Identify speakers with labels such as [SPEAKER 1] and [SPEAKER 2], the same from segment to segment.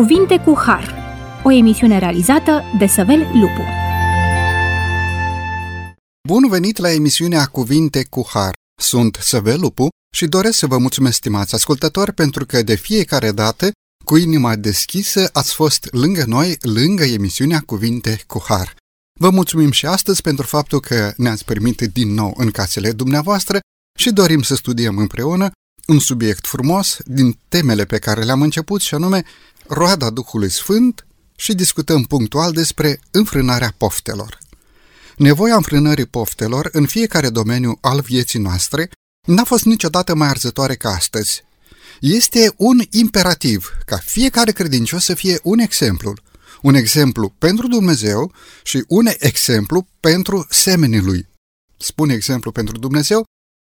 [SPEAKER 1] Cuvinte cu Har, o emisiune realizată de Săvel Lupu.
[SPEAKER 2] Bun venit la emisiunea Cuvinte cu Har. Sunt Săvel Lupu și doresc să vă mulțumesc, stimați ascultători, pentru că de fiecare dată, cu inima deschisă, ați fost lângă noi, lângă emisiunea Cuvinte cu Har. Vă mulțumim și astăzi pentru faptul că ne-ați permit din nou în casele dumneavoastră și dorim să studiem împreună un subiect frumos din temele pe care le-am început și anume roada Duhului Sfânt și discutăm punctual despre înfrânarea poftelor. Nevoia înfrânării poftelor în fiecare domeniu al vieții noastre n-a fost niciodată mai arzătoare ca astăzi. Este un imperativ ca fiecare credincios să fie un exemplu, un exemplu pentru Dumnezeu și un exemplu pentru semenii lui. Spun exemplu pentru Dumnezeu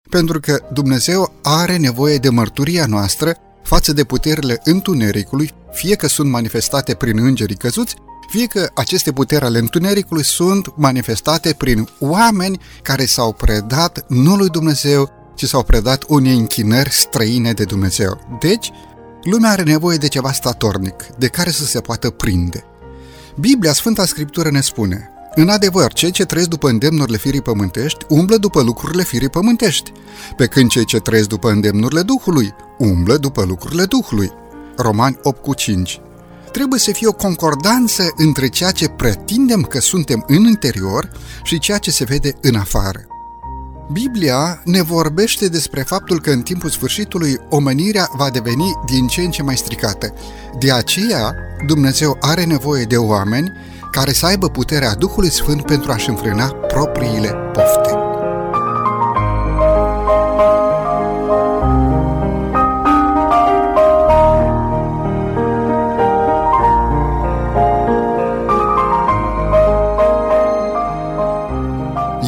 [SPEAKER 2] pentru că Dumnezeu are nevoie de mărturia noastră față de puterile întunericului, fie că sunt manifestate prin îngerii căzuți, fie că aceste puteri ale întunericului sunt manifestate prin oameni care s-au predat nu lui Dumnezeu, ci s-au predat unei închinări străine de Dumnezeu. Deci, lumea are nevoie de ceva statornic, de care să se poată prinde. Biblia, Sfânta Scriptură ne spune, în adevăr, cei ce trăiesc după îndemnurile firii pământești umblă după lucrurile firii pământești, pe când cei ce trăiesc după îndemnurile Duhului umblă după lucrurile Duhului. Romani 8 cu 5 Trebuie să fie o concordanță între ceea ce pretindem că suntem în interior și ceea ce se vede în afară. Biblia ne vorbește despre faptul că în timpul sfârșitului omenirea va deveni din ce în ce mai stricată. De aceea, Dumnezeu are nevoie de oameni care să aibă puterea Duhului Sfânt pentru a-și înfrâna propriile pofte.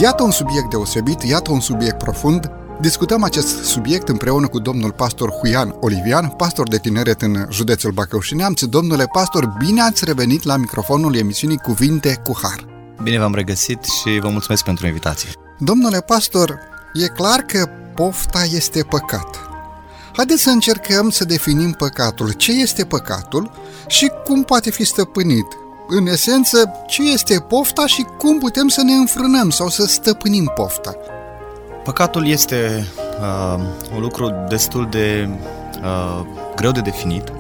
[SPEAKER 2] Iată un subiect deosebit, iată un subiect profund Discutăm acest subiect împreună cu domnul pastor Huian Olivian, pastor de tineret în județul Bacău și Neamț. Domnule pastor, bine ați revenit la microfonul emisiunii Cuvinte cu Har.
[SPEAKER 3] Bine v-am regăsit și vă mulțumesc pentru invitație.
[SPEAKER 2] Domnule pastor, e clar că pofta este păcat. Haideți să încercăm să definim păcatul. Ce este păcatul și cum poate fi stăpânit? În esență, ce este pofta și cum putem să ne înfrânăm sau să stăpânim pofta?
[SPEAKER 3] Păcatul este uh, un lucru destul de uh, greu de definit,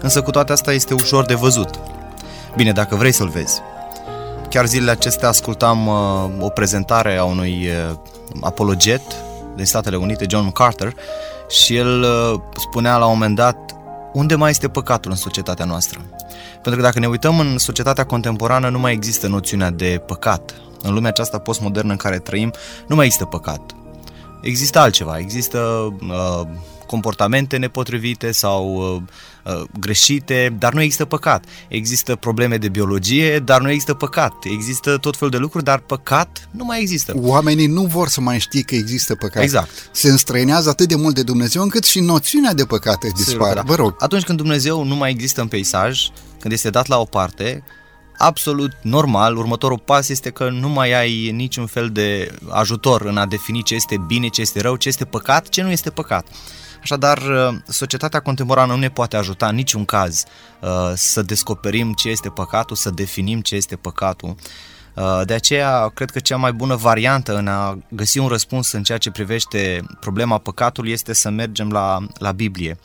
[SPEAKER 3] însă cu toate astea este ușor de văzut. Bine, dacă vrei să-l vezi. Chiar zilele acestea ascultam uh, o prezentare a unui uh, apologet din Statele Unite, John Carter, și el uh, spunea la un moment dat unde mai este păcatul în societatea noastră. Pentru că dacă ne uităm în societatea contemporană, nu mai există noțiunea de păcat. În lumea aceasta postmodernă în care trăim, nu mai există păcat există altceva, există uh, comportamente nepotrivite sau uh, uh, greșite, dar nu există păcat. Există probleme de biologie, dar nu există păcat. Există tot felul de lucruri, dar păcat nu mai există.
[SPEAKER 2] Oamenii nu vor să mai știe că există păcat.
[SPEAKER 3] Exact.
[SPEAKER 2] Se înstrăinează atât de mult de Dumnezeu încât și noțiunea de păcat dispare. Da. Vă rog.
[SPEAKER 3] Atunci când Dumnezeu nu mai există în peisaj, când este dat la o parte, absolut normal, următorul pas este că nu mai ai niciun fel de ajutor în a defini ce este bine, ce este rău, ce este păcat, ce nu este păcat. Așadar, uh, societatea contemporană nu ne poate ajuta în niciun caz uh, să descoperim ce este păcatul, să definim ce este păcatul. Uh, de aceea, cred că cea mai bună variantă în a găsi un răspuns în ceea ce privește problema păcatului este să mergem la, la Biblie.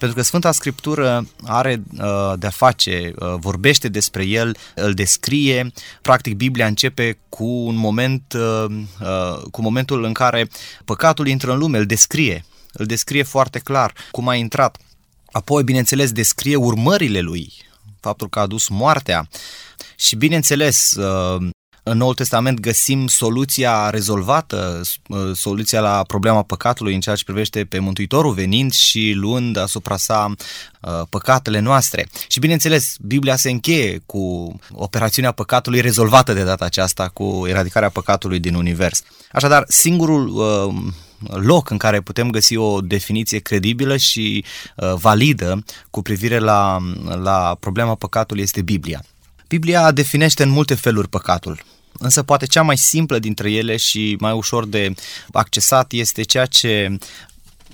[SPEAKER 3] Pentru că Sfânta Scriptură are uh, de-a face, uh, vorbește despre el, îl descrie. Practic, Biblia începe cu un moment, uh, uh, cu momentul în care păcatul intră în lume, îl descrie. Îl descrie foarte clar cum a intrat. Apoi, bineînțeles, descrie urmările lui, faptul că a adus moartea. Și, bineînțeles, uh, în Noul Testament găsim soluția rezolvată, uh, soluția la problema păcatului în ceea ce privește pe Mântuitorul venind și luând asupra sa uh, păcatele noastre. Și bineînțeles, Biblia se încheie cu operațiunea păcatului rezolvată de data aceasta cu eradicarea păcatului din univers. Așadar, singurul uh, loc în care putem găsi o definiție credibilă și validă cu privire la, la problema păcatului este Biblia. Biblia definește în multe feluri păcatul. Însă poate cea mai simplă dintre ele și mai ușor de accesat este ceea ce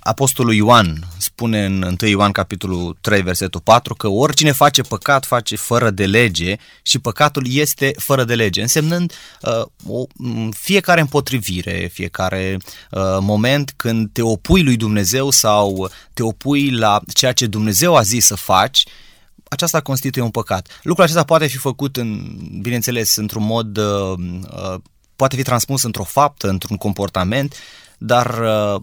[SPEAKER 3] Apostolul Ioan spune în 1 Ioan capitolul 3 versetul 4 că oricine face păcat face fără de lege și păcatul este fără de lege, însemnând uh, o, fiecare împotrivire, fiecare uh, moment când te opui lui Dumnezeu sau te opui la ceea ce Dumnezeu a zis să faci, aceasta constituie un păcat. Lucrul acesta poate fi făcut, în, bineînțeles, într-un mod, uh, uh, poate fi transpus într-o faptă, într-un comportament, dar uh,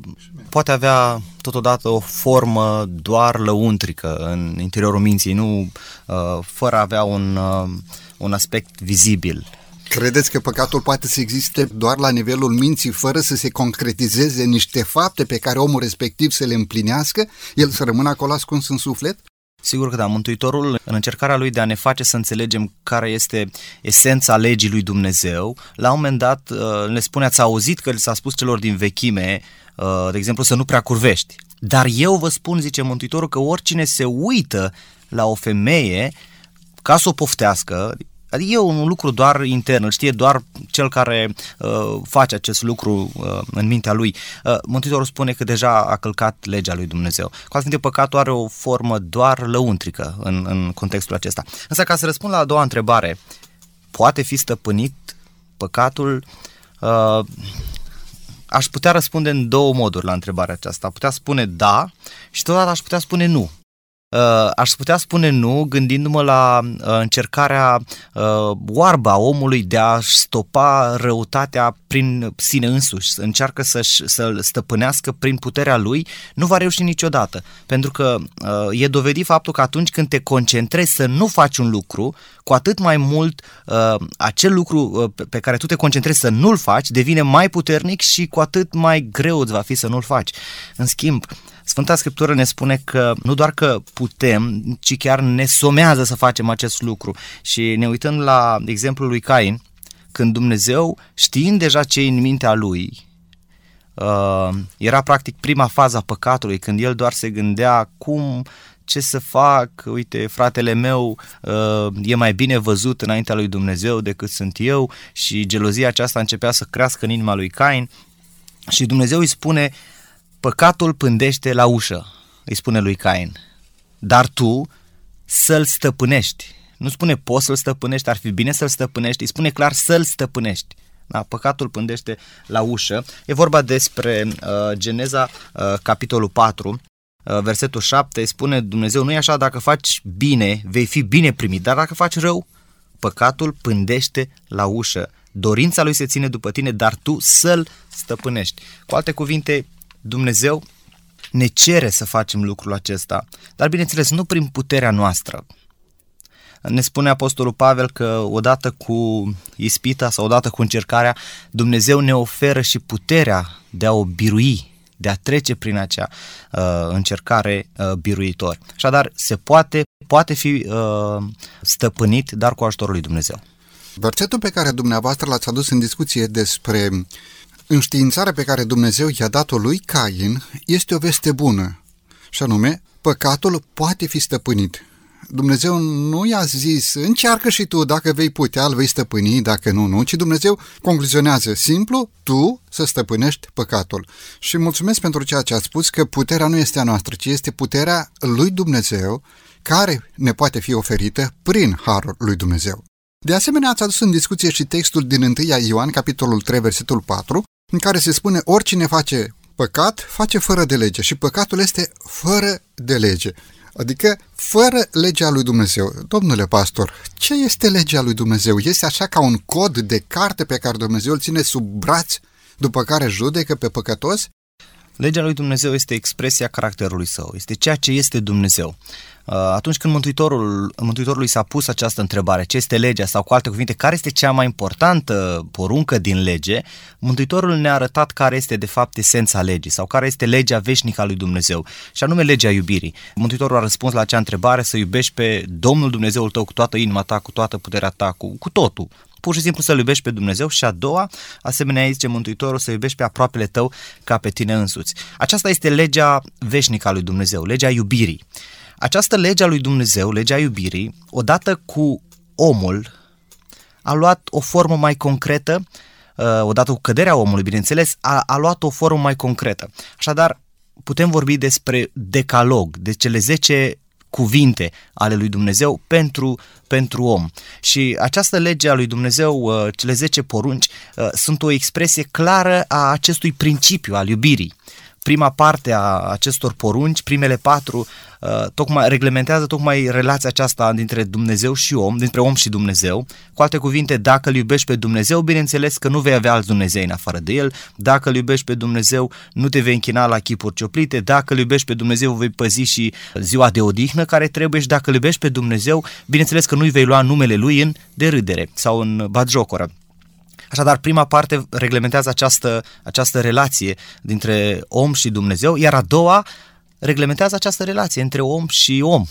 [SPEAKER 3] poate avea totodată o formă doar lăuntrică în interiorul minții, nu uh, fără a avea un, uh, un aspect vizibil.
[SPEAKER 2] Credeți că păcatul poate să existe doar la nivelul minții, fără să se concretizeze niște fapte pe care omul respectiv să le împlinească, el să rămână acolo ascuns în suflet?
[SPEAKER 3] Sigur că da, Mântuitorul, în încercarea lui de a ne face să înțelegem care este esența legii lui Dumnezeu, la un moment dat uh, ne spune, ați auzit că li s-a spus celor din vechime, uh, de exemplu, să nu prea curvești. Dar eu vă spun, zice Mântuitorul, că oricine se uită la o femeie ca să o poftească, Adică e un lucru doar intern, știe doar cel care uh, face acest lucru uh, în mintea lui. Uh, Mântuitorul spune că deja a călcat legea lui Dumnezeu. Cu altfel, păcatul are o formă doar lăuntrică în, în contextul acesta. Însă, ca să răspund la a doua întrebare, poate fi stăpânit păcatul? Uh, aș putea răspunde în două moduri la întrebarea aceasta. Putea spune da și totodată aș putea spune nu. Uh, aș putea spune nu, gândindu-mă la uh, încercarea uh, oarbă a omului de a stopa răutatea prin sine însuși, încearcă să-și, să-l stăpânească prin puterea lui, nu va reuși niciodată. Pentru că e dovedit faptul că atunci când te concentrezi să nu faci un lucru, cu atât mai mult acel lucru pe care tu te concentrezi să nu-l faci devine mai puternic și cu atât mai greu îți va fi să nu-l faci. În schimb, Sfânta Scriptură ne spune că nu doar că putem, ci chiar ne somează să facem acest lucru. Și ne uităm la exemplul lui Cain, când Dumnezeu, știind deja ce e în mintea lui, uh, era practic prima fază a păcatului, când el doar se gândea cum ce să fac, uite, fratele meu uh, e mai bine văzut înaintea lui Dumnezeu decât sunt eu și gelozia aceasta începea să crească în inima lui Cain și Dumnezeu îi spune, Păcatul pândește la ușă, îi spune lui Cain, dar tu să-l stăpânești. Nu spune poți să-l stăpânești, ar fi bine să-l stăpânești, îi spune clar să-l stăpânești. Da, păcatul pândește la ușă. E vorba despre uh, Geneza, uh, capitolul 4, uh, versetul 7, îi spune Dumnezeu, nu e așa, dacă faci bine, vei fi bine primit, dar dacă faci rău, păcatul pândește la ușă. Dorința lui se ține după tine, dar tu să-l stăpânești. Cu alte cuvinte, Dumnezeu ne cere să facem lucrul acesta, dar bineînțeles nu prin puterea noastră. Ne spune Apostolul Pavel că odată cu ispita sau odată cu încercarea, Dumnezeu ne oferă și puterea de a o birui, de a trece prin acea uh, încercare uh, biruitor. Așadar, se poate, poate fi uh, stăpânit, dar cu ajutorul lui Dumnezeu.
[SPEAKER 2] Versetul pe care dumneavoastră l-ați adus în discuție despre Înștiințarea pe care Dumnezeu i-a dat-o lui Cain este o veste bună, și anume, păcatul poate fi stăpânit. Dumnezeu nu i-a zis, încearcă și tu, dacă vei putea, îl vei stăpâni, dacă nu, nu, ci Dumnezeu concluzionează simplu, tu să stăpânești păcatul. Și mulțumesc pentru ceea ce ați spus, că puterea nu este a noastră, ci este puterea lui Dumnezeu, care ne poate fi oferită prin harul lui Dumnezeu. De asemenea, ați adus în discuție și textul din 1 Ioan, capitolul 3, versetul 4, în care se spune oricine face păcat, face fără de lege și păcatul este fără de lege. Adică fără legea lui Dumnezeu. Domnule pastor, ce este legea lui Dumnezeu? Este așa ca un cod de carte pe care Dumnezeu îl ține sub braț, după care judecă pe păcătos?
[SPEAKER 3] Legea lui Dumnezeu este expresia caracterului său, este ceea ce este Dumnezeu. Uh, atunci când Mântuitorul, Mântuitorului s-a pus această întrebare, ce este legea sau cu alte cuvinte, care este cea mai importantă poruncă din lege, Mântuitorul ne-a arătat care este de fapt esența legii sau care este legea veșnică a lui Dumnezeu și anume legea iubirii. Mântuitorul a răspuns la acea întrebare să iubești pe Domnul Dumnezeul tău cu toată inima ta, cu toată puterea ta, cu, cu totul, pur și simplu să-L iubești pe Dumnezeu și a doua, asemenea aici zice Mântuitorul, să iubești pe aproapele tău ca pe tine însuți. Aceasta este legea veșnică a lui Dumnezeu, legea iubirii. Această lege a lui Dumnezeu, legea iubirii, odată cu omul, a luat o formă mai concretă, uh, odată cu căderea omului, bineînțeles, a, a luat o formă mai concretă. Așadar, putem vorbi despre decalog, de cele 10 cuvinte ale lui Dumnezeu pentru, pentru om. Și această lege a lui Dumnezeu, uh, cele 10 porunci, uh, sunt o expresie clară a acestui principiu al iubirii prima parte a acestor porunci, primele patru, uh, tocmai reglementează tocmai relația aceasta dintre Dumnezeu și om, dintre om și Dumnezeu. Cu alte cuvinte, dacă îl iubești pe Dumnezeu, bineînțeles că nu vei avea alți Dumnezei în afară de el. Dacă îl iubești pe Dumnezeu, nu te vei închina la chipuri cioplite. Dacă îl iubești pe Dumnezeu, vei păzi și ziua de odihnă care trebuie și dacă îl iubești pe Dumnezeu, bineînțeles că nu-i vei lua numele lui în derâdere sau în batjocoră. Așadar, prima parte reglementează această, această relație dintre om și Dumnezeu, iar a doua reglementează această relație între om și om,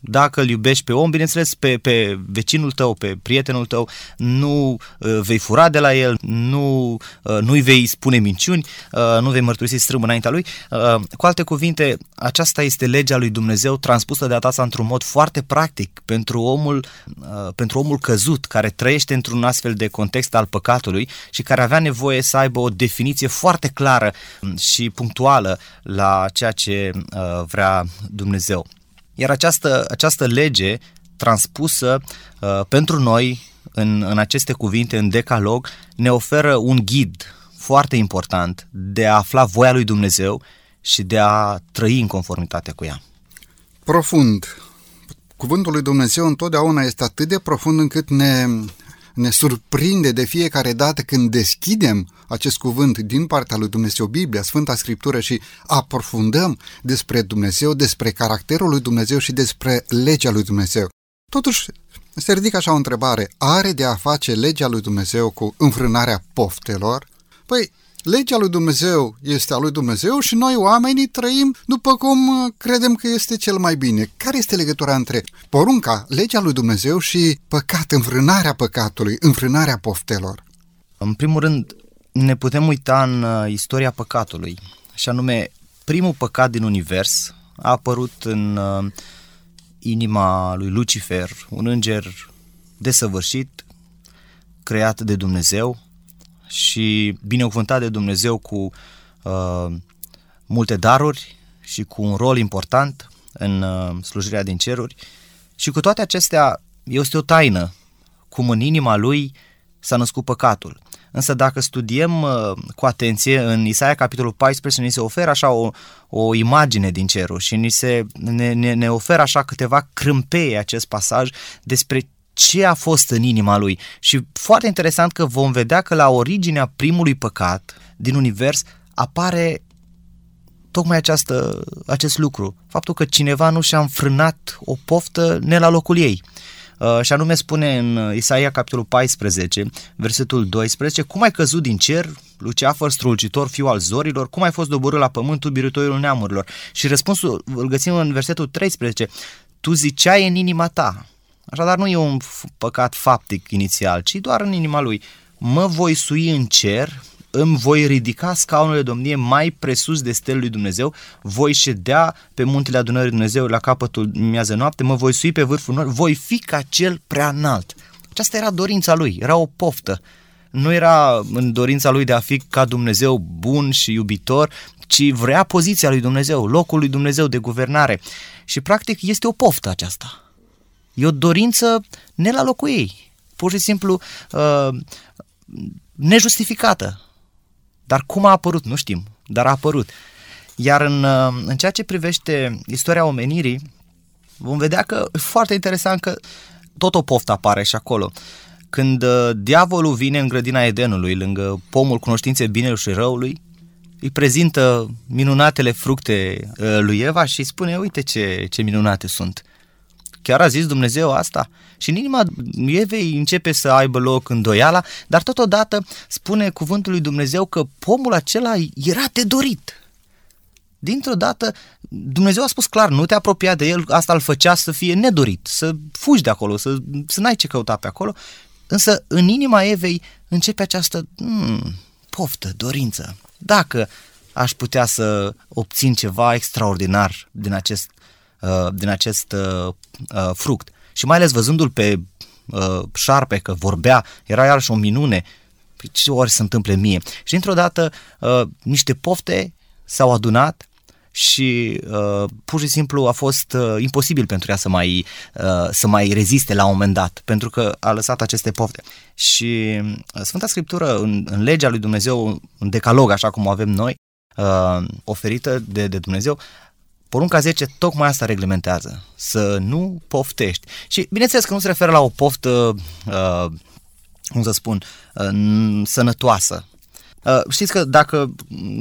[SPEAKER 3] dacă îl iubești pe om, bineînțeles, pe, pe vecinul tău, pe prietenul tău, nu uh, vei fura de la el, nu, uh, nu-i vei spune minciuni, uh, nu vei mărturisi strâm înaintea lui. Uh, cu alte cuvinte, aceasta este legea lui Dumnezeu transpusă de data într-un mod foarte practic pentru omul, uh, pentru omul căzut, care trăiește într-un astfel de context al păcatului și care avea nevoie să aibă o definiție foarte clară și punctuală la ceea ce uh, vrea Dumnezeu. Iar această, această lege transpusă uh, pentru noi în, în aceste cuvinte, în decalog, ne oferă un ghid foarte important de a afla voia lui Dumnezeu și de a trăi în conformitate cu ea.
[SPEAKER 2] Profund. Cuvântul lui Dumnezeu întotdeauna este atât de profund încât ne ne surprinde de fiecare dată când deschidem acest cuvânt din partea lui Dumnezeu, Biblia, Sfânta Scriptură și aprofundăm despre Dumnezeu, despre caracterul lui Dumnezeu și despre legea lui Dumnezeu. Totuși, se ridică așa o întrebare, are de a face legea lui Dumnezeu cu înfrânarea poftelor? Păi, Legea lui Dumnezeu este a lui Dumnezeu și noi oamenii trăim după cum uh, credem că este cel mai bine. Care este legătura între porunca, legea lui Dumnezeu și păcat, înfrânarea păcatului, înfrânarea poftelor?
[SPEAKER 3] În primul rând, ne putem uita în uh, istoria păcatului, și anume, primul păcat din univers a apărut în uh, inima lui Lucifer, un înger desăvârșit, creat de Dumnezeu, și binecuvântat de Dumnezeu cu uh, multe daruri și cu un rol important în uh, slujirea din ceruri. Și cu toate acestea este o taină cum în inima lui s-a născut păcatul. Însă dacă studiem uh, cu atenție, în Isaia capitolul 14 ni se oferă așa o, o imagine din cerul și ni se, ne, ne, ne oferă așa câteva crâmpeie acest pasaj despre ce a fost în inima lui. Și foarte interesant că vom vedea că la originea primului păcat din univers apare tocmai această, acest lucru. Faptul că cineva nu și-a înfrânat o poftă ne la locul ei. Uh, și anume spune în Isaia capitolul 14, versetul 12, cum ai căzut din cer, Luceafăr, strălucitor, fiu al zorilor, cum ai fost doborât la pământ, tu biruitoiul neamurilor? Și răspunsul îl găsim în versetul 13, tu ziceai în inima ta, Așadar nu e un păcat faptic inițial, ci doar în inima lui. Mă voi sui în cer, îmi voi ridica scaunul de domnie mai presus de stelul lui Dumnezeu, voi ședea pe muntele adunării Dumnezeu la capătul miază noapte, mă voi sui pe vârful nor, voi fi ca cel prea înalt. Aceasta era dorința lui, era o poftă. Nu era în dorința lui de a fi ca Dumnezeu bun și iubitor, ci vrea poziția lui Dumnezeu, locul lui Dumnezeu de guvernare. Și practic este o poftă aceasta. E o dorință ne la locul ei, pur și simplu uh, nejustificată. Dar cum a apărut, nu știm, dar a apărut. Iar în, uh, în ceea ce privește istoria omenirii, vom vedea că e foarte interesant că tot o poftă apare și acolo. Când uh, diavolul vine în grădina Edenului, lângă pomul cunoștinței binelui și răului, îi prezintă minunatele fructe uh, lui Eva și îi spune, uite ce, ce minunate sunt. Chiar a zis Dumnezeu asta? Și în inima Evei începe să aibă loc îndoiala, dar totodată spune cuvântul lui Dumnezeu că pomul acela era de dorit. Dintr-o dată, Dumnezeu a spus clar, nu te apropia de el, asta îl făcea să fie nedorit, să fugi de acolo, să, să n-ai ce căuta pe acolo, însă în inima Evei începe această hmm, poftă, dorință. Dacă aș putea să obțin ceva extraordinar din acest Uh, din acest uh, uh, fruct. Și mai ales văzându-l pe șarpe că vorbea, era iarăși o minune. Păi ce ori se întâmple mie? Și dintr-o dată niște pofte s-au adunat și uh, pur și simplu a fost uh, imposibil pentru ea să mai, uh, să mai reziste la un moment dat, pentru că a lăsat aceste pofte. Și uh, Sfânta Scriptură, în, în legea lui Dumnezeu, în decalog, așa cum o avem noi, uh, oferită de, de Dumnezeu, Porunca 10 tocmai asta reglementează, să nu poftești. Și bineînțeles că nu se referă la o poftă, uh, cum să spun, uh, sănătoasă, Uh, știți că dacă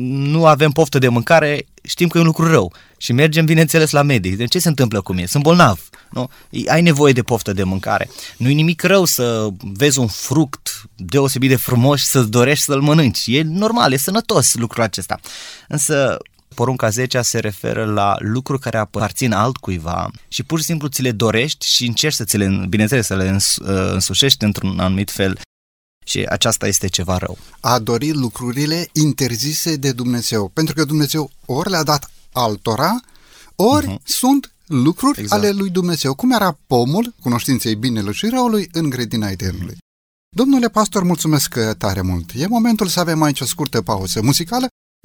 [SPEAKER 3] nu avem poftă de mâncare, știm că e un lucru rău și mergem, bineînțeles, la medic. De ce se întâmplă cu mine? Sunt bolnav. Nu? Ai nevoie de poftă de mâncare. Nu e nimic rău să vezi un fruct deosebit de frumos și să-ți dorești să-l mănânci. E normal, e sănătos lucrul acesta. Însă porunca 10 se referă la lucruri care aparțin altcuiva și pur și simplu ți le dorești și încerci să ți le, bineînțeles, să le uh, însușești într-un anumit fel și aceasta este ceva rău.
[SPEAKER 4] A dori lucrurile interzise de Dumnezeu, pentru că Dumnezeu ori le-a dat altora, ori uh-huh. sunt lucruri exact. ale lui Dumnezeu, cum era pomul cunoștinței binelui și răului în grădina Edenului. Domnule pastor, mulțumesc tare mult. E momentul să avem aici o scurtă pauză muzicală,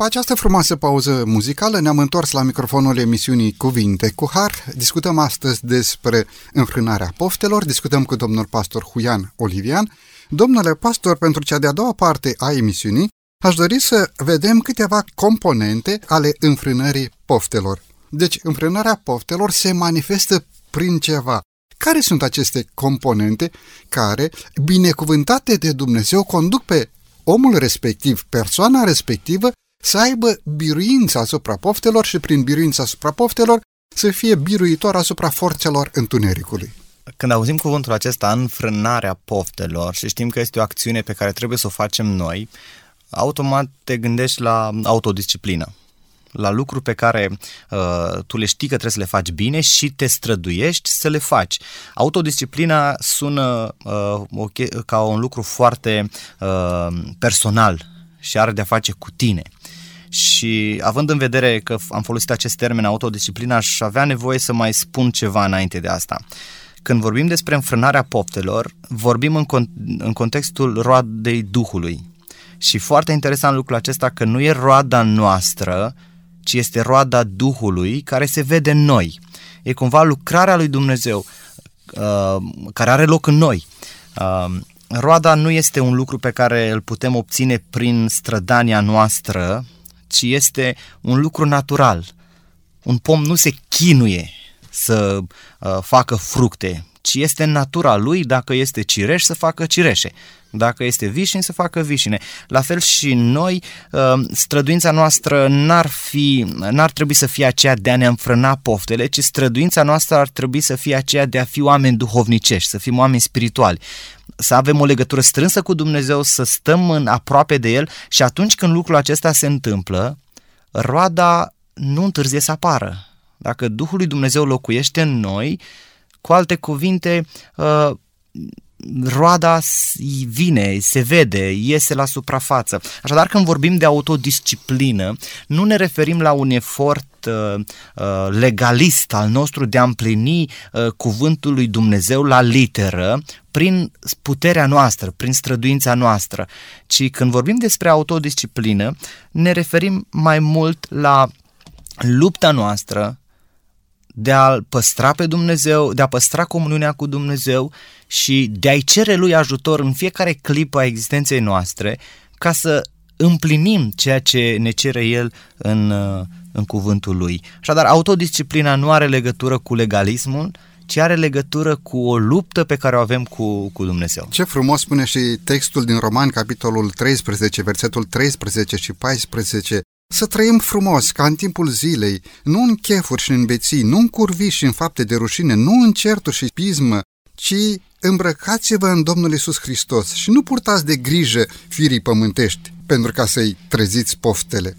[SPEAKER 4] După această frumoasă pauză muzicală ne-am întors la microfonul emisiunii Cuvinte cu Har. Discutăm astăzi despre înfrânarea poftelor, discutăm cu domnul pastor Huian Olivian. Domnule pastor, pentru cea de-a doua parte a emisiunii, aș dori să vedem câteva componente ale înfrânării poftelor. Deci, înfrânarea poftelor se manifestă prin ceva. Care sunt aceste componente care, binecuvântate de Dumnezeu, conduc pe omul respectiv, persoana respectivă, să aibă biruința asupra poftelor și prin biruința asupra poftelor să fie biruitor asupra forțelor întunericului.
[SPEAKER 3] Când auzim cuvântul acesta, înfrânarea poftelor, și știm că este o acțiune pe care trebuie să o facem noi, automat te gândești la autodisciplină la lucruri pe care uh, tu le știi că trebuie să le faci bine și te străduiești să le faci. Autodisciplina sună uh, okay, ca un lucru foarte uh, personal și are de-a face cu tine. Și având în vedere că am folosit acest termen autodisciplină, aș avea nevoie să mai spun ceva înainte de asta. Când vorbim despre înfrânarea poftelor, vorbim în, con- în contextul roadei Duhului. Și foarte interesant lucrul acesta că nu e roada noastră, ci este roada Duhului care se vede în noi. E cumva lucrarea lui Dumnezeu uh, care are loc în noi. Uh, roada nu este un lucru pe care îl putem obține prin strădania noastră, ci este un lucru natural. Un pom nu se chinuie să uh, facă fructe, ci este în natura lui, dacă este cireș, să facă cireșe. Dacă este vișin, să facă vișine. La fel și noi, uh, străduința noastră n-ar, fi, n-ar trebui să fie aceea de a ne înfrâna poftele, ci străduința noastră ar trebui să fie aceea de a fi oameni duhovnicești, să fim oameni spirituali să avem o legătură strânsă cu Dumnezeu, să stăm în aproape de El și atunci când lucrul acesta se întâmplă, roada nu întârzie să apară. Dacă Duhul lui Dumnezeu locuiește în noi, cu alte cuvinte, uh, roada vine, se vede, iese la suprafață. Așadar, când vorbim de autodisciplină, nu ne referim la un efort uh, uh, legalist al nostru de a împlini uh, cuvântul lui Dumnezeu la literă prin puterea noastră, prin străduința noastră, ci când vorbim despre autodisciplină, ne referim mai mult la lupta noastră de a păstra pe Dumnezeu, de a păstra comuniunea cu Dumnezeu și de a-i cere lui ajutor în fiecare clipă a existenței noastre ca să împlinim ceea ce ne cere El în, în cuvântul Lui. Așadar, autodisciplina nu are legătură cu legalismul, ci are legătură cu o luptă pe care o avem cu, cu Dumnezeu.
[SPEAKER 2] Ce frumos spune și textul din Roman, capitolul 13, versetul 13 și 14. Să trăim frumos, ca în timpul zilei, nu în chefuri și în beții, nu în curvi și în fapte de rușine, nu în certuri și pismă, ci îmbrăcați-vă în Domnul Isus Hristos și nu purtați de grijă firii pământești pentru ca să-i treziți poftele.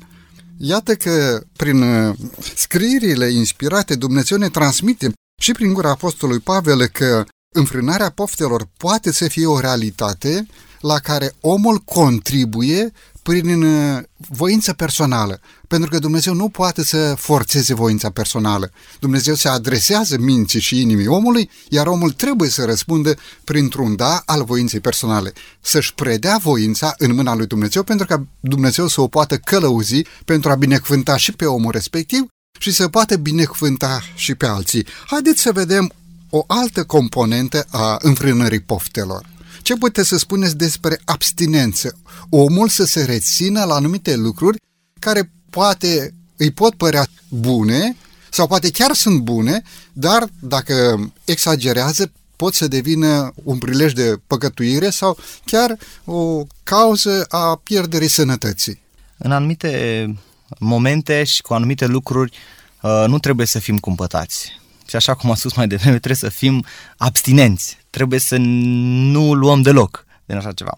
[SPEAKER 2] Iată că prin uh, scrierile inspirate Dumnezeu ne transmite și prin gura Apostolului Pavel că înfrânarea poftelor poate să fie o realitate la care omul contribuie prin uh, voință personală, pentru că Dumnezeu nu poate să forțeze voința personală. Dumnezeu se adresează minții și inimii omului, iar omul trebuie să răspundă printr-un da al voinței personale, să-și predea voința în mâna lui Dumnezeu pentru ca Dumnezeu să o poată călăuzi pentru a binecuvânta și pe omul respectiv și să poată binecuvânta și pe alții. Haideți să vedem o altă componentă a înfrânării poftelor. Ce puteți să spuneți despre abstinență? Omul să se rețină la anumite lucruri care poate îi pot părea bune sau poate chiar sunt bune, dar dacă exagerează pot să devină un prilej de păcătuire sau chiar o cauză a pierderii sănătății.
[SPEAKER 3] În anumite momente și cu anumite lucruri uh, nu trebuie să fim cumpătați. Și așa cum am spus mai devreme, trebuie să fim abstinenți. Trebuie să nu luăm deloc din așa ceva.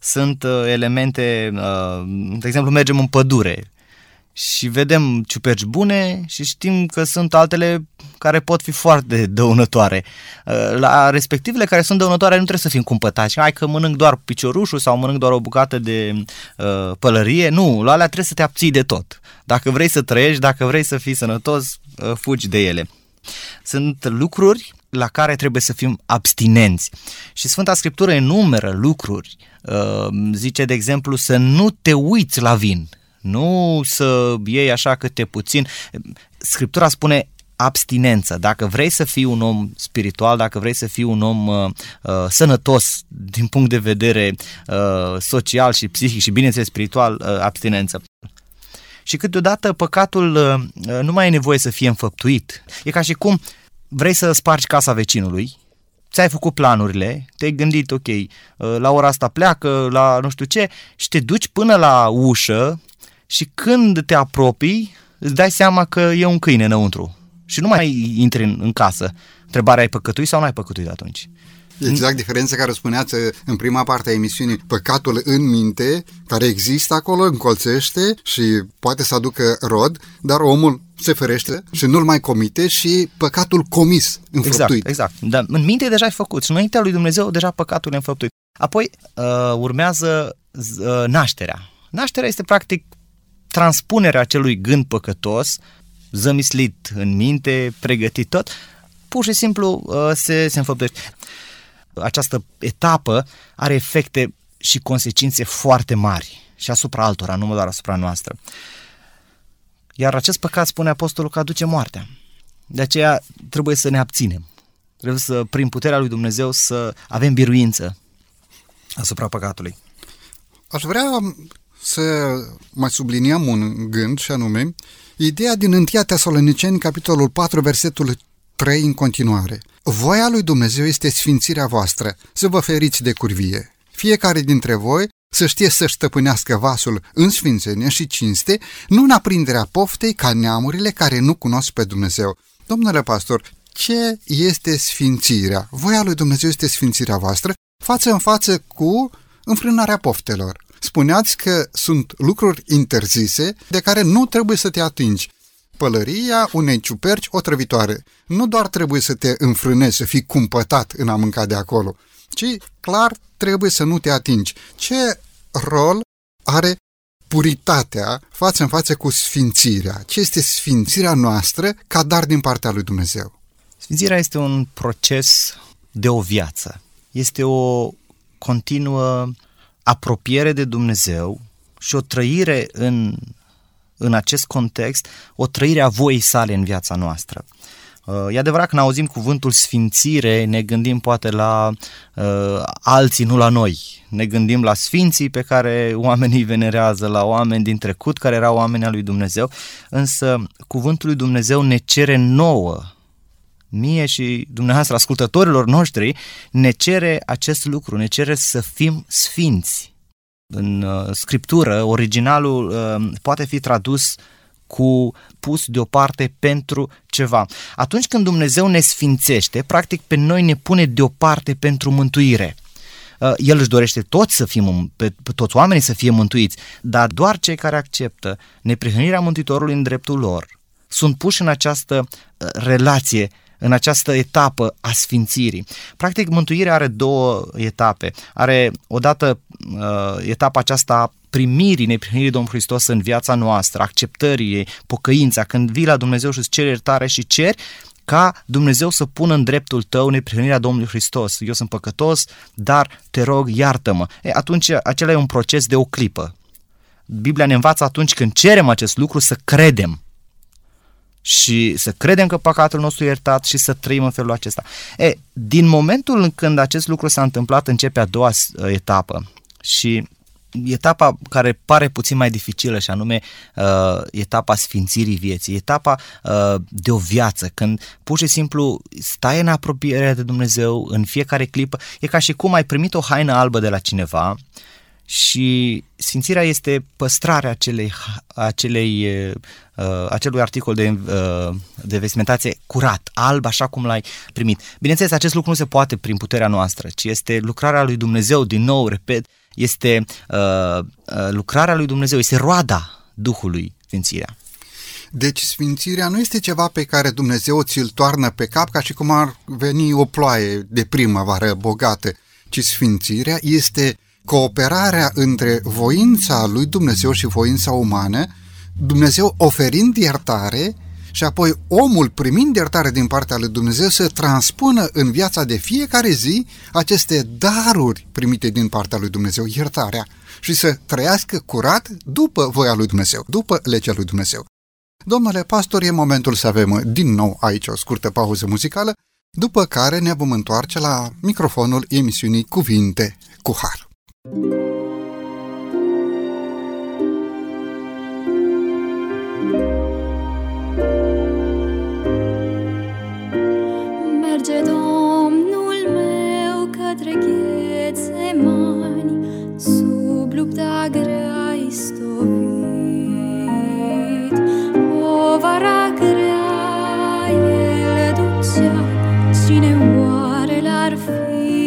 [SPEAKER 3] Sunt uh, elemente, uh, de exemplu, mergem în pădure și vedem ciuperci bune și știm că sunt altele care pot fi foarte dăunătoare. Uh, la respectivele care sunt dăunătoare nu trebuie să fim cumpătați. Hai că mănânc doar piciorușul sau mănânc doar o bucată de uh, pălărie. Nu, la alea trebuie să te abții de tot. Dacă vrei să trăiești, dacă vrei să fii sănătos, uh, fugi de ele. Sunt lucruri la care trebuie să fim abstinenți. Și Sfânta Scriptură enumeră lucruri. Uh, zice, de exemplu, să nu te uiți la vin, nu să iei așa câte puțin. Scriptura spune abstinență. Dacă vrei să fii un om spiritual, dacă vrei să fii un om uh, uh, sănătos din punct de vedere uh, social și psihic și bineînțeles spiritual, uh, abstinență. Și câteodată păcatul uh, nu mai e nevoie să fie înfăptuit. E ca și cum vrei să spargi casa vecinului, ți-ai făcut planurile, te-ai gândit, ok, uh, la ora asta pleacă, la nu știu ce, și te duci până la ușă și când te apropii, îți dai seama că e un câine înăuntru și nu mai intri în, în casă. Întrebarea ai păcătuit sau nu ai păcătuit atunci?
[SPEAKER 2] Exact diferența care spuneați în prima parte a emisiunii, păcatul în minte, care există acolo, încolțește și poate să aducă rod, dar omul se ferește și nu-l mai comite și păcatul comis, înfăptuit.
[SPEAKER 3] Exact, exact. Dar în minte deja ai făcut și înaintea lui Dumnezeu deja păcatul e înfăptuit. Apoi uh, urmează uh, nașterea. Nașterea este practic transpunerea acelui gând păcătos, zămislit în minte, pregătit tot, pur și simplu uh, se, se înfăptuiește. Această etapă are efecte și consecințe foarte mari și asupra altora, nu doar asupra noastră. Iar acest păcat, spune Apostolul, că aduce moartea. De aceea trebuie să ne abținem. Trebuie să, prin puterea lui Dumnezeu, să avem biruință asupra păcatului.
[SPEAKER 2] Aș vrea să mai subliniem un gând și anume ideea din 1 Tesaloniceni, capitolul 4, versetul 3 în continuare. Voia lui Dumnezeu este sfințirea voastră, să vă feriți de curvie. Fiecare dintre voi să știe să stăpânească vasul în sfințenie și cinste, nu în aprinderea poftei ca neamurile care nu cunosc pe Dumnezeu. Domnule pastor, ce este sfințirea? Voia lui Dumnezeu este sfințirea voastră față în față cu înfrânarea poftelor. Spuneați că sunt lucruri interzise de care nu trebuie să te atingi. Pălăria unei ciuperci otrăvitoare. Nu doar trebuie să te înfrânezi, să fii cumpătat în a mânca de acolo, ci clar trebuie să nu te atingi. Ce rol are puritatea față în față cu sfințirea? Ce este sfințirea noastră ca dar din partea lui Dumnezeu?
[SPEAKER 3] Sfințirea este un proces de o viață. Este o continuă apropiere de Dumnezeu și o trăire în, în acest context, o trăire a voii sale în viața noastră. Uh, e adevărat că când auzim cuvântul sfințire, ne gândim poate la uh, alții, nu la noi. Ne gândim la sfinții pe care oamenii venerează, la oameni din trecut care erau oameni al lui Dumnezeu, însă cuvântul lui Dumnezeu ne cere nouă, mie și dumneavoastră ascultătorilor noștri, ne cere acest lucru, ne cere să fim sfinți. În uh, scriptură, originalul uh, poate fi tradus cu pus deoparte pentru ceva. Atunci când Dumnezeu ne sfințește, practic pe noi ne pune deoparte pentru mântuire. Uh, El își dorește toți să fim, pe, pe toți oamenii să fie mântuiți, dar doar cei care acceptă neprihănirea Mântuitorului în dreptul lor sunt puși în această uh, relație în această etapă a sfințirii. Practic, mântuirea are două etape. Are odată uh, etapa aceasta primirii neprihănirii Domnului Hristos în viața noastră, acceptării ei, pocăința, când vii la Dumnezeu și îți ceri iertare și ceri ca Dumnezeu să pună în dreptul tău neprihănirea Domnului Hristos. Eu sunt păcătos, dar te rog, iartă-mă. E, atunci acela e un proces de o clipă. Biblia ne învață atunci când cerem acest lucru să credem și să credem că păcatul nostru e iertat și să trăim în felul acesta. E, din momentul în când acest lucru s-a întâmplat, începe a doua etapă și etapa care pare puțin mai dificilă și anume uh, etapa sfințirii vieții, etapa uh, de o viață, când pur și simplu stai în apropiere de Dumnezeu în fiecare clipă, e ca și cum ai primit o haină albă de la cineva și sfințirea este păstrarea acelei, acelei, uh, acelui articol de, uh, de vestimentație curat, alb, așa cum l-ai primit. Bineînțeles, acest lucru nu se poate prin puterea noastră, ci este lucrarea lui Dumnezeu, din nou, repet, este uh, uh, lucrarea lui Dumnezeu, este roada Duhului Sfințirea.
[SPEAKER 2] Deci sfințirea nu este ceva pe care Dumnezeu ți-l toarnă pe cap ca și cum ar veni o ploaie de primăvară bogată, ci sfințirea este cooperarea între voința lui Dumnezeu și voința umană, Dumnezeu oferind iertare și apoi omul primind iertare din partea lui Dumnezeu să transpună în viața de fiecare zi aceste daruri primite din partea lui Dumnezeu, iertarea, și să trăiască curat după voia lui Dumnezeu, după legea lui Dumnezeu. Domnule pastor, e momentul să avem din nou aici o scurtă pauză muzicală, după care ne vom întoarce la microfonul emisiunii Cuvinte cu Har.
[SPEAKER 4] Merge lupta grea istovit. Povara grea el ducea, cine oare l-ar fi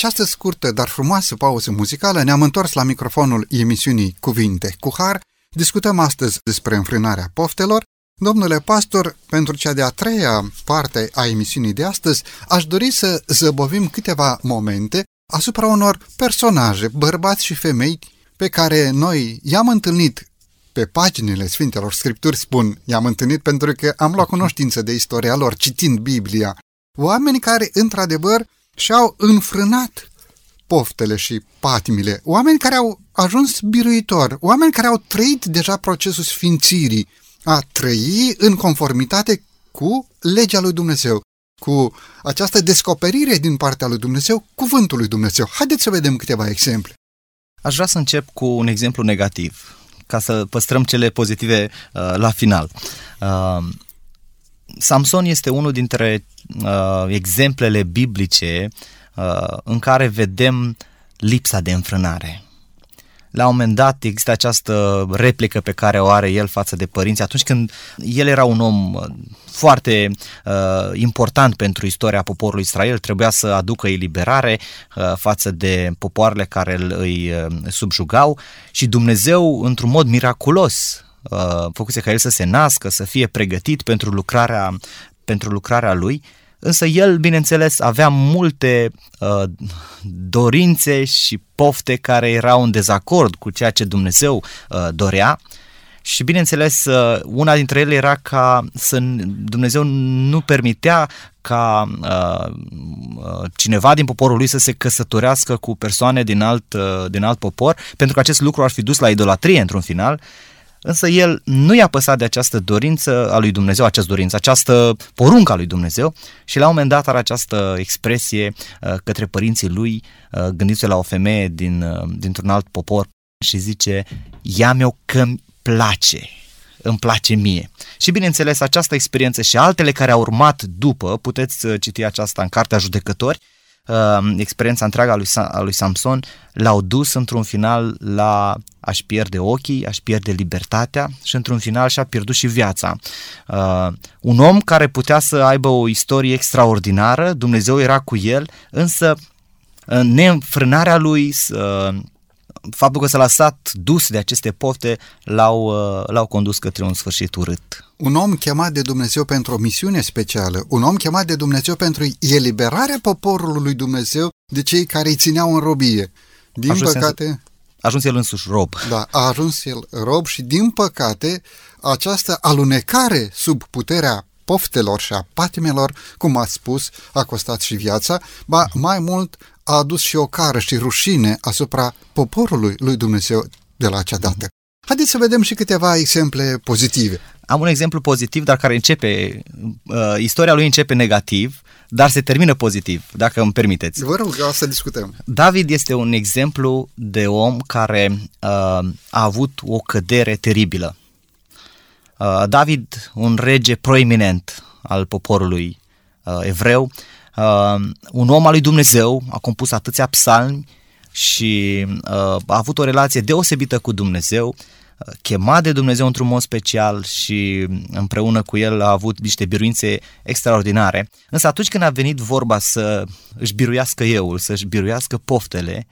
[SPEAKER 2] această scurtă, dar frumoasă pauză muzicală, ne-am întors la microfonul emisiunii Cuvinte cu Har. Discutăm astăzi despre înfrânarea poftelor. Domnule pastor, pentru cea de-a treia parte a emisiunii de astăzi, aș dori să zăbovim câteva momente asupra unor personaje, bărbați și femei, pe care noi i-am întâlnit pe paginile Sfintelor Scripturi, spun, i-am întâlnit pentru că am luat cunoștință de istoria lor, citind Biblia. Oameni care, într-adevăr, și-au înfrânat poftele și patimile, oameni care au ajuns biruitori, oameni care au trăit deja procesul sfințirii, a trăi în conformitate cu legea lui Dumnezeu, cu această descoperire din partea lui Dumnezeu, cuvântul lui Dumnezeu. Haideți să vedem câteva exemple.
[SPEAKER 3] Aș vrea să încep cu un exemplu negativ, ca să păstrăm cele pozitive uh, la final. Uh, Samson este unul dintre uh, exemplele biblice uh, în care vedem lipsa de înfrânare. La un moment dat există această replică pe care o are el față de părinți atunci când el era un om uh, foarte uh, important pentru istoria poporului Israel, trebuia să aducă eliberare uh, față de popoarele care îl, îi uh, subjugau și Dumnezeu, într-un mod miraculos, uh, făcuse ca el să se nască, să fie pregătit pentru lucrarea, pentru lucrarea lui, însă el, bineînțeles, avea multe uh, dorințe și pofte care erau în dezacord cu ceea ce Dumnezeu uh, dorea. Și bineînțeles una dintre ele era ca să Dumnezeu nu permitea ca uh, cineva din poporul lui să se căsătorească cu persoane din alt, uh, din alt popor, pentru că acest lucru ar fi dus la idolatrie într-un final Însă el nu i-a păsat de această dorință a lui Dumnezeu, această dorință, această poruncă a lui Dumnezeu și la un moment dat are această expresie uh, către părinții lui, uh, gândiți la o femeie din, uh, dintr-un alt popor și zice, ia-mi-o că-mi place, îmi place mie. Și bineînțeles, această experiență și altele care au urmat după, puteți citi aceasta în Cartea Judecători, uh, experiența întreagă a lui, a lui Samson l-au dus într-un final la a-și pierde ochii, a-și pierde libertatea și într-un final și-a pierdut și viața. Uh, un om care putea să aibă o istorie extraordinară, Dumnezeu era cu el, însă uh, neînfrânarea lui, uh, faptul că s-a lăsat dus de aceste pofte l-au, uh, l-au condus către un sfârșit urât.
[SPEAKER 2] Un om chemat de Dumnezeu pentru o misiune specială, un om chemat de Dumnezeu pentru eliberarea poporului lui Dumnezeu de cei care îi țineau în robie. Din
[SPEAKER 3] Ajuns
[SPEAKER 2] păcate...
[SPEAKER 3] În... A ajuns el însuși rob.
[SPEAKER 2] Da, a ajuns el rob și din păcate această alunecare sub puterea poftelor și a patimelor, cum ați spus, a costat și viața, ba mai mult a adus și o cară și rușine asupra poporului lui Dumnezeu de la acea dată. Haideți să vedem și câteva exemple pozitive.
[SPEAKER 3] Am un exemplu pozitiv, dar care începe, uh, istoria lui începe negativ, dar se termină pozitiv, dacă îmi permiteți.
[SPEAKER 2] Vă rog, să discutăm.
[SPEAKER 3] David este un exemplu de om care uh, a avut o cădere teribilă. Uh, David, un rege proeminent al poporului uh, evreu, uh, un om al lui Dumnezeu, a compus atâția psalmi și uh, a avut o relație deosebită cu Dumnezeu, uh, chemat de Dumnezeu într-un mod special și împreună cu el a avut niște biruințe extraordinare. Însă atunci când a venit vorba să își biruiască euul, să își biruiască poftele,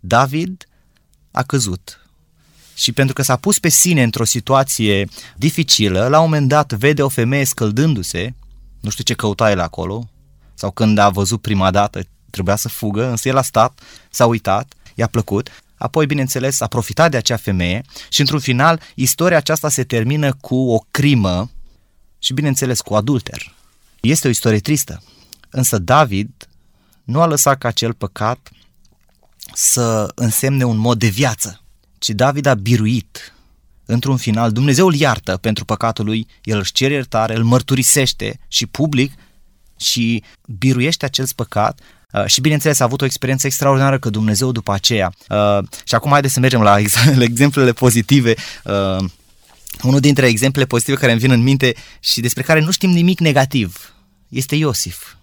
[SPEAKER 3] David a căzut. Și pentru că s-a pus pe sine într-o situație dificilă, la un moment dat vede o femeie scăldându-se, nu știu ce căuta el acolo, sau când a văzut prima dată trebuia să fugă, însă el a stat, s-a uitat, i-a plăcut, apoi, bineînțeles, a profitat de acea femeie și, într-un final, istoria aceasta se termină cu o crimă și, bineînțeles, cu adulter. Este o istorie tristă, însă David nu a lăsat ca acel păcat să însemne un mod de viață, ci David a biruit într-un final, Dumnezeu îl iartă pentru păcatul lui, el își cere iertare, îl mărturisește și public și biruiește acel păcat Uh, și bineînțeles a avut o experiență extraordinară că Dumnezeu după aceea. Uh, și acum haideți să mergem la, ex- la exemplele pozitive. Uh, unul dintre exemplele pozitive care îmi vin în minte și despre care nu știm nimic negativ este Iosif.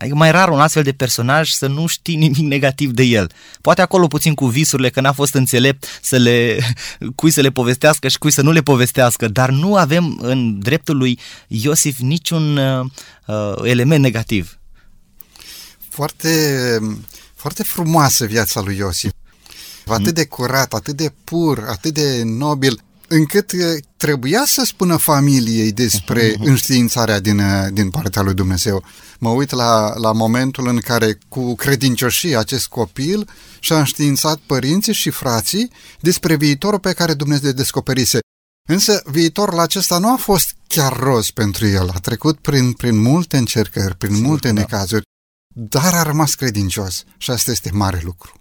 [SPEAKER 3] Adică mai rar un astfel de personaj să nu știi nimic negativ de el. Poate acolo puțin cu visurile, că n-a fost înțelept să le, cui să le povestească și cui să nu le povestească, dar nu avem în dreptul lui Iosif niciun uh, element negativ
[SPEAKER 2] foarte, foarte frumoasă viața lui Iosif. Atât de curat, atât de pur, atât de nobil, încât trebuia să spună familiei despre înștiințarea din, din partea lui Dumnezeu. Mă uit la, la momentul în care cu credincioșie acest copil și-a înștiințat părinții și frații despre viitorul pe care Dumnezeu descoperise. Însă viitorul acesta nu a fost chiar roz pentru el, a trecut prin, prin multe încercări, prin Sigur, multe da. necazuri dar a rămas credincios și asta este mare lucru.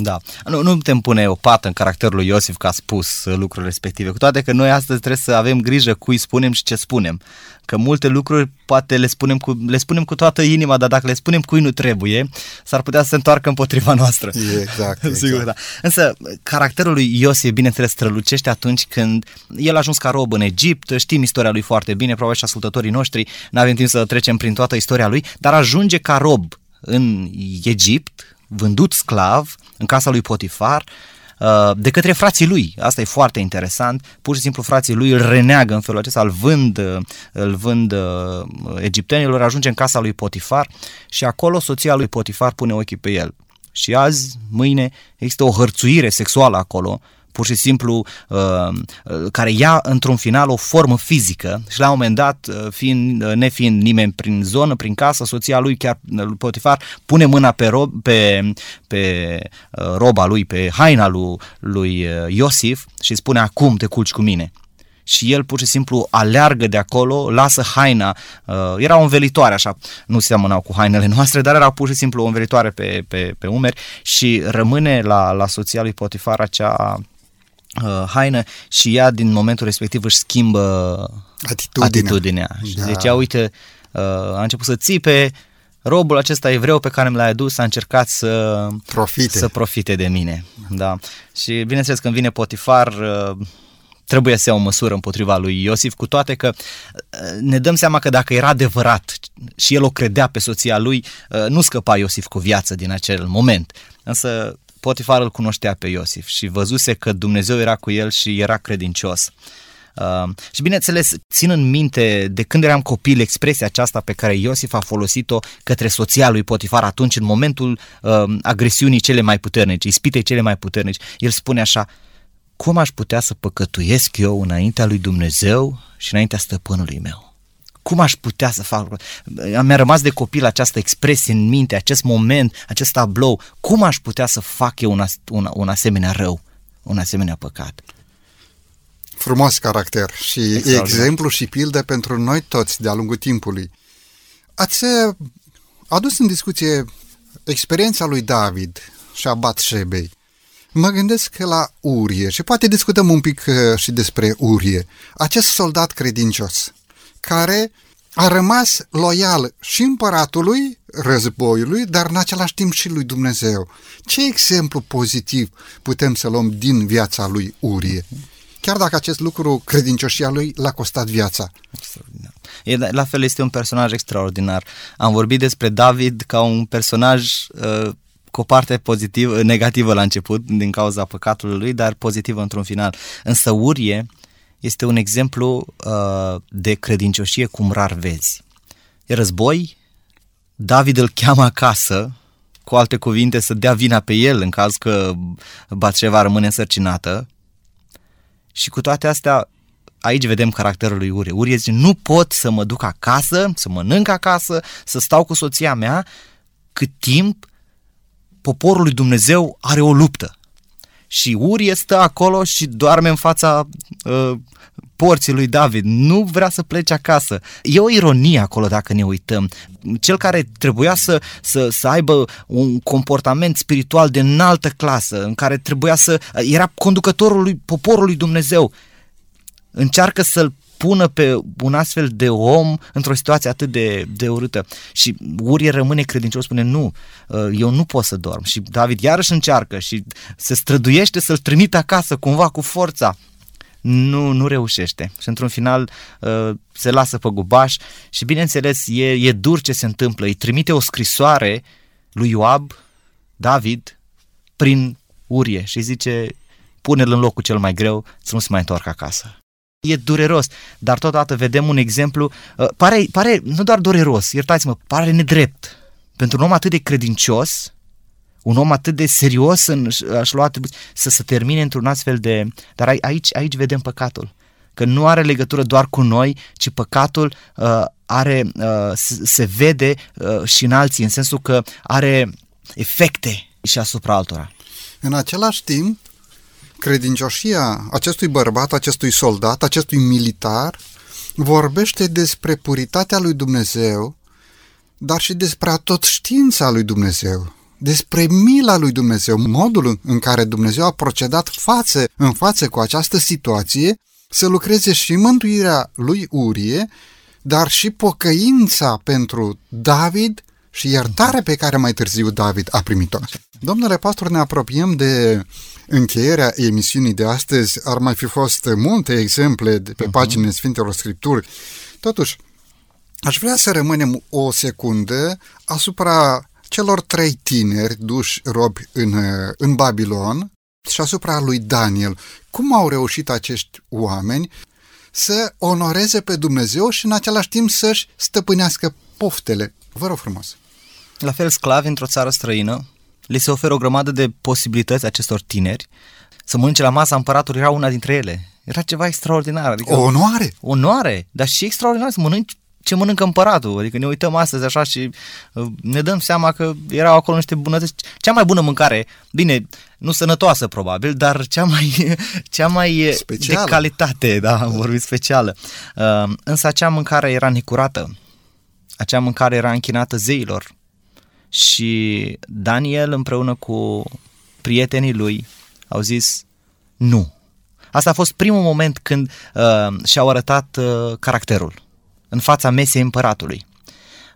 [SPEAKER 3] Da. Nu, nu putem pune o pată în caracterul lui Iosif că a spus lucrurile respective, cu toate că noi astăzi trebuie să avem grijă cui spunem și ce spunem. Că multe lucruri poate le spunem cu, le spunem cu toată inima, dar dacă le spunem cui nu trebuie, s-ar putea să se întoarcă împotriva noastră.
[SPEAKER 2] Exact, exact.
[SPEAKER 3] Sigur, da. Însă caracterul lui Iosif, bineînțeles, strălucește atunci când el a ajuns ca rob în Egipt, știm istoria lui foarte bine, probabil și ascultătorii noștri, nu avem timp să trecem prin toată istoria lui, dar ajunge ca rob în Egipt, vândut sclav în casa lui Potifar uh, de către frații lui. Asta e foarte interesant. Pur și simplu frații lui îl reneagă în felul acesta, îl vând, uh, îl vând uh, egiptenilor, ajunge în casa lui Potifar și acolo soția lui Potifar pune ochii pe el. Și azi, mâine, există o hărțuire sexuală acolo pur și simplu uh, care ia într-un final o formă fizică și la un moment dat, uh, fiind, uh, nefiind nimeni prin zonă, prin casă, soția lui, chiar lui Potifar, pune mâna pe, rob, pe, pe roba lui, pe haina lui, lui Iosif și spune acum te culci cu mine. Și el pur și simplu aleargă de acolo, lasă haina, uh, era o învelitoare așa, nu seamănau cu hainele noastre, dar era pur și simplu o învelitoare pe, pe, pe umeri și rămâne la, la soția lui Potifar acea uh, haină și ea din momentul respectiv își schimbă atitudinea. atitudinea. Da. Și zicea, uite, uh, a început să țipe, robul acesta evreu pe care mi l-ai adus a încercat să
[SPEAKER 2] profite,
[SPEAKER 3] să profite de mine. Da. Și bineînțeles când vine Potifar, uh, trebuie să ia o măsură împotriva lui Iosif, cu toate că uh, ne dăm seama că dacă era adevărat și el o credea pe soția lui, uh, nu scăpa Iosif cu viață din acel moment. Însă Potifar îl cunoștea pe Iosif și văzuse că Dumnezeu era cu el și era credincios. Uh, și bineînțeles, țin în minte de când eram copil expresia aceasta pe care Iosif a folosit-o către soția lui Potifar atunci în momentul uh, agresiunii cele mai puternice, ispitei cele mai puternice. El spune așa, cum aș putea să păcătuiesc eu înaintea lui Dumnezeu și înaintea stăpânului meu? Cum aș putea să fac? Mi-a rămas de copil această expresie în minte, acest moment, acest tablou. Cum aș putea să fac eu un, un, un asemenea rău, un asemenea păcat?
[SPEAKER 2] Frumos caracter și
[SPEAKER 3] Extraordinar.
[SPEAKER 2] exemplu și pildă pentru noi toți de-a lungul timpului. Ați uh, adus în discuție experiența lui David și a Batșebei. Mă gândesc la Urie și poate discutăm un pic uh, și despre Urie. Acest soldat credincios care a rămas loial și împăratului războiului, dar în același timp și lui Dumnezeu. Ce exemplu pozitiv putem să luăm din viața lui Urie? Chiar dacă acest lucru, credincioșia lui, l-a costat viața.
[SPEAKER 3] Extraordinar. E, la fel este un personaj extraordinar. Am vorbit despre David ca un personaj uh, cu o parte pozitiv, negativă la început din cauza păcatului lui, dar pozitivă într-un final. Însă Urie este un exemplu uh, de credincioșie cum rar vezi. E război, David îl cheamă acasă, cu alte cuvinte să dea vina pe el în caz că Batșeva rămâne însărcinată, și cu toate astea, aici vedem caracterul lui Urie. Urie zice, nu pot să mă duc acasă, să mănânc acasă, să stau cu soția mea, cât timp poporul lui Dumnezeu are o luptă. Și Urie stă acolo și doarme în fața uh, porții lui David. Nu vrea să plece acasă. E o ironie acolo dacă ne uităm. Cel care trebuia să, să, să aibă un comportament spiritual de înaltă clasă, în care trebuia să... Era conducătorul lui poporului Dumnezeu. Încearcă să-l pună pe un astfel de om într-o situație atât de, de urâtă. Și Urie rămâne credincios, spune, nu, eu nu pot să dorm. Și David iarăși încearcă și se străduiește să-l trimită acasă cumva cu forța nu, nu reușește. Și într-un final uh, se lasă pe gubaș și bineînțeles e, e dur ce se întâmplă. Îi trimite o scrisoare lui Ioab, David, prin Urie și zice pune-l în locul cel mai greu să nu se mai întoarcă acasă. E dureros, dar totodată vedem un exemplu, uh, pare, pare nu doar dureros, iertați-mă, pare nedrept. Pentru un om atât de credincios, un om atât de serios în, aș lua atribuții, să se termine într-un astfel de... Dar aici, aici vedem păcatul. Că nu are legătură doar cu noi, ci păcatul uh, are, uh, se vede uh, și în alții, în sensul că are efecte și asupra altora.
[SPEAKER 2] În același timp, credincioșia acestui bărbat, acestui soldat, acestui militar, vorbește despre puritatea lui Dumnezeu, dar și despre tot știința lui Dumnezeu despre mila lui Dumnezeu, modul în care Dumnezeu a procedat față în față cu această situație, să lucreze și mântuirea lui Urie, dar și pocăința pentru David și iertarea pe care mai târziu David a primit-o. Domnule pastor, ne apropiem de încheierea emisiunii de astăzi. Ar mai fi fost multe exemple de pe uh-huh. paginile Sfintelor Scripturi. Totuși, aș vrea să rămânem o secundă asupra celor trei tineri duși robi în, în Babilon și asupra lui Daniel. Cum au reușit acești oameni să onoreze pe Dumnezeu și în același timp să-și stăpânească poftele? Vă rog frumos!
[SPEAKER 3] La fel, sclavi într-o țară străină, li se oferă o grămadă de posibilități acestor tineri să mănânce la masa împăratului, era una dintre ele. Era ceva extraordinar. Adică
[SPEAKER 2] o onoare!
[SPEAKER 3] Onoare, dar și extraordinar să mănânci ce mănâncă împăratul. Adică ne uităm astăzi așa și uh, ne dăm seama că erau acolo niște bunătăți. Cea mai bună mâncare, bine, nu sănătoasă probabil, dar cea mai, cea mai
[SPEAKER 2] Specială.
[SPEAKER 3] de calitate, da, am vorbit specială. Uh, însă acea mâncare era necurată. Acea mâncare era închinată zeilor. Și Daniel împreună cu prietenii lui au zis nu. Asta a fost primul moment când uh, și-au arătat uh, caracterul în fața mesei împăratului.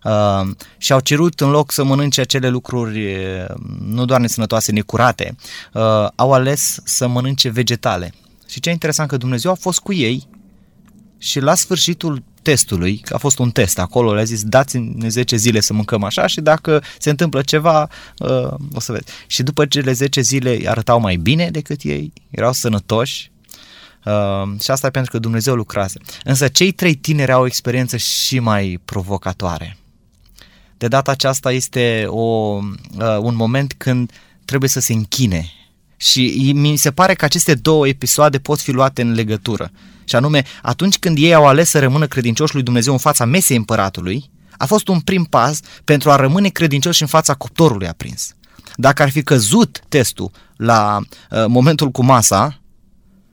[SPEAKER 3] Uh, și au cerut în loc să mănânce acele lucruri uh, nu doar nesănătoase, necurate, uh, au ales să mănânce vegetale. Și ce interesant că Dumnezeu a fost cu ei și la sfârșitul testului, că a fost un test acolo, le-a zis dați-ne 10 zile să mâncăm așa și dacă se întâmplă ceva, uh, o să vezi. Și după cele 10 zile arătau mai bine decât ei, erau sănătoși, Uh, și asta e pentru că Dumnezeu lucrase. Însă cei trei tineri au o experiență și mai provocatoare. De data aceasta este o, uh, un moment când trebuie să se închine. Și mi se pare că aceste două episoade pot fi luate în legătură. Și anume, atunci când ei au ales să rămână credincioși lui Dumnezeu în fața mesei împăratului, a fost un prim pas pentru a rămâne credincioși în fața cuptorului aprins. Dacă ar fi căzut testul la uh, momentul cu masa,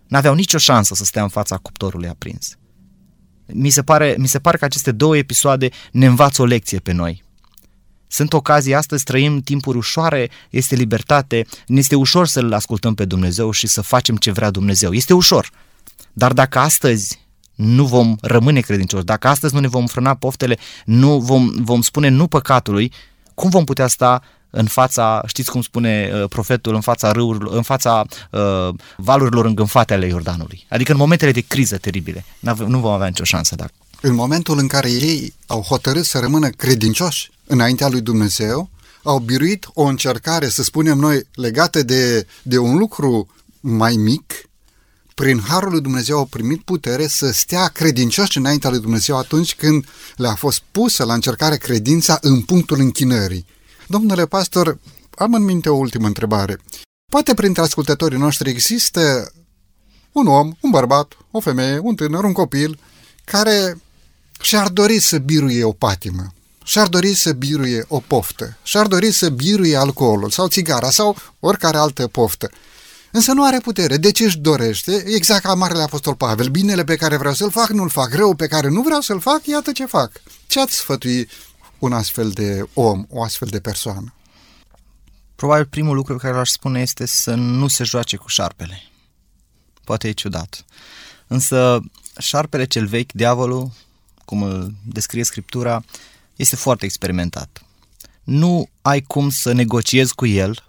[SPEAKER 3] N-aveau nicio șansă să stea în fața cuptorului aprins. Mi se, pare, mi se pare că aceste două episoade ne învață o lecție pe noi. Sunt ocazii, astăzi trăim timpuri ușoare, este libertate, ne este ușor să-L ascultăm pe Dumnezeu și să facem ce vrea Dumnezeu. Este ușor. Dar dacă astăzi nu vom rămâne credincioși, dacă astăzi nu ne vom frâna poftele, nu vom, vom spune nu păcatului, cum vom putea sta în fața, știți cum spune uh, profetul, în fața râurilor, în fața uh, valurilor îngânfate ale Iordanului. Adică în momentele de criză teribile. Nu vom avea nicio șansă. Dacă...
[SPEAKER 2] În momentul în care ei au hotărât să rămână credincioși înaintea lui Dumnezeu, au biruit o încercare, să spunem noi, legată de, de un lucru mai mic, prin Harul lui Dumnezeu au primit putere să stea credincioși înaintea lui Dumnezeu atunci când le-a fost pusă la încercare credința în punctul închinării. Domnule pastor, am în minte o ultimă întrebare. Poate printre ascultătorii noștri există un om, un bărbat, o femeie, un tânăr, un copil, care și-ar dori să biruie o patimă, și-ar dori să biruie o poftă, și-ar dori să biruie alcoolul sau țigara sau oricare altă poftă. Însă nu are putere. De ce își dorește? Exact ca Marele Apostol Pavel. Binele pe care vreau să-l fac, nu-l fac. Rău pe care nu vreau să-l fac, iată ce fac. Ce ați sfătui un astfel de om, o astfel de persoană?
[SPEAKER 3] Probabil primul lucru pe care l-aș spune este să nu se joace cu șarpele. Poate e ciudat. Însă șarpele cel vechi, diavolul, cum îl descrie Scriptura, este foarte experimentat. Nu ai cum să negociezi cu el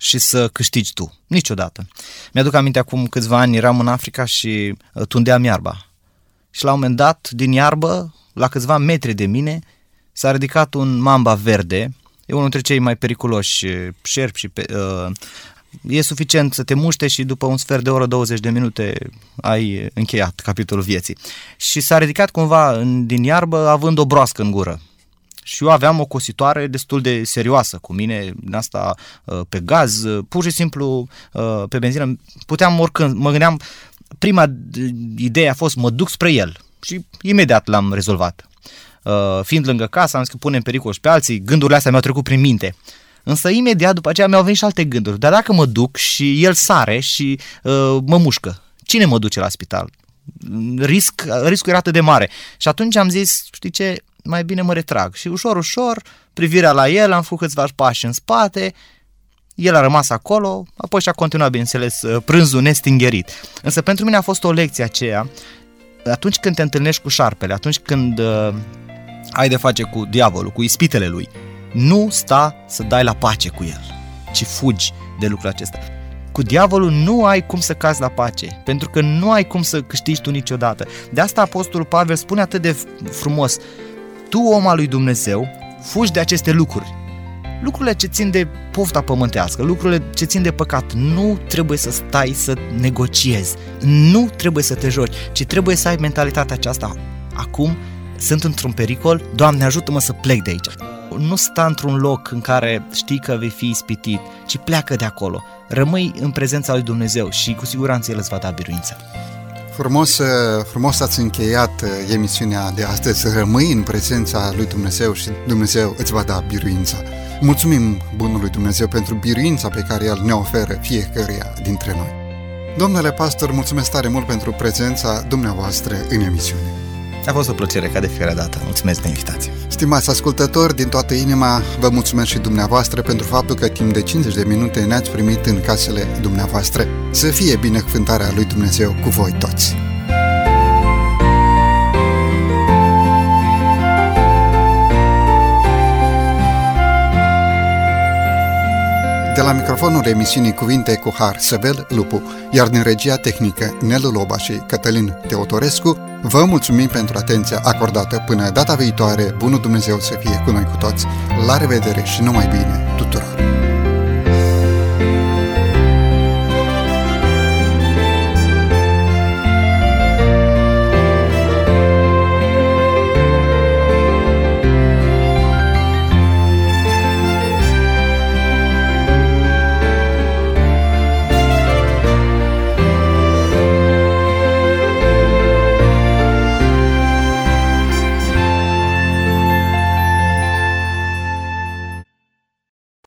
[SPEAKER 3] și să câștigi tu. Niciodată. Mi-aduc aminte acum câțiva ani eram în Africa și uh, tundeam iarba. Și la un moment dat, din iarbă, la câțiva metri de mine, s-a ridicat un mamba verde, e unul dintre cei mai periculoși uh, șerpi și pe, uh, e suficient să te muște și după un sfert de oră, 20 de minute ai încheiat capitolul vieții. Și s-a ridicat cumva în, din iarbă având o broască în gură. Și eu aveam o cositoare destul de serioasă cu mine, din asta uh, pe gaz, uh, pur și simplu uh, pe benzină. Puteam oricând, mă gândeam, prima idee a fost mă duc spre el și imediat l-am rezolvat. Fiind lângă casă, am zis că punem pericol și pe alții, gândurile astea mi-au trecut prin minte. Însă imediat după aceea mi-au venit și alte gânduri. Dar dacă mă duc și el sare și uh, mă mușcă, cine mă duce la spital? Risc, riscul era atât de mare. Și atunci am zis, știi ce, mai bine mă retrag. Și ușor, ușor, privirea la el, am făcut câțiva pași în spate, el a rămas acolo, apoi și-a continuat, bineînțeles, uh, prânzul nestingerit. Însă pentru mine a fost o lecție aceea, atunci când te întâlnești cu șarpele, atunci când uh, ai de face cu diavolul, cu ispitele lui, nu sta să dai la pace cu el, ci fugi de lucrul acesta. Cu diavolul nu ai cum să cazi la pace, pentru că nu ai cum să câștigi tu niciodată. De asta Apostolul Pavel spune atât de frumos, tu, om al lui Dumnezeu, fugi de aceste lucruri. Lucrurile ce țin de pofta pământească, lucrurile ce țin de păcat, nu trebuie să stai să negociezi, nu trebuie să te joci, ci trebuie să ai mentalitatea aceasta. Acum sunt într-un pericol, Doamne ajută-mă să plec de aici. Nu sta într-un loc în care știi că vei fi ispitit, ci pleacă de acolo. Rămâi în prezența lui Dumnezeu și cu siguranță El îți va da biruință.
[SPEAKER 2] Frumos, uh, frumos ați încheiat uh, emisiunea de astăzi, să rămâi în prezența lui Dumnezeu și Dumnezeu îți va da biruința. Mulțumim Bunului Dumnezeu pentru biruința pe care El ne oferă fiecăruia dintre noi. Domnule pastor, mulțumesc tare mult pentru prezența dumneavoastră în emisiune.
[SPEAKER 3] A fost o plăcere ca de fiecare dată. Mulțumesc de invitație.
[SPEAKER 2] Stimați ascultători, din toată inima vă mulțumesc și dumneavoastră pentru faptul că timp de 50 de minute ne-ați primit în casele dumneavoastră. Să fie binecuvântarea lui Dumnezeu cu voi toți! De la microfonul emisiunii Cuvinte cu Har, Săvel Lupu, iar din regia tehnică Nelu Loba și Cătălin Teotorescu, vă mulțumim pentru atenția acordată până data viitoare. Bunul Dumnezeu să fie cu noi cu toți. La revedere și numai bine tuturor!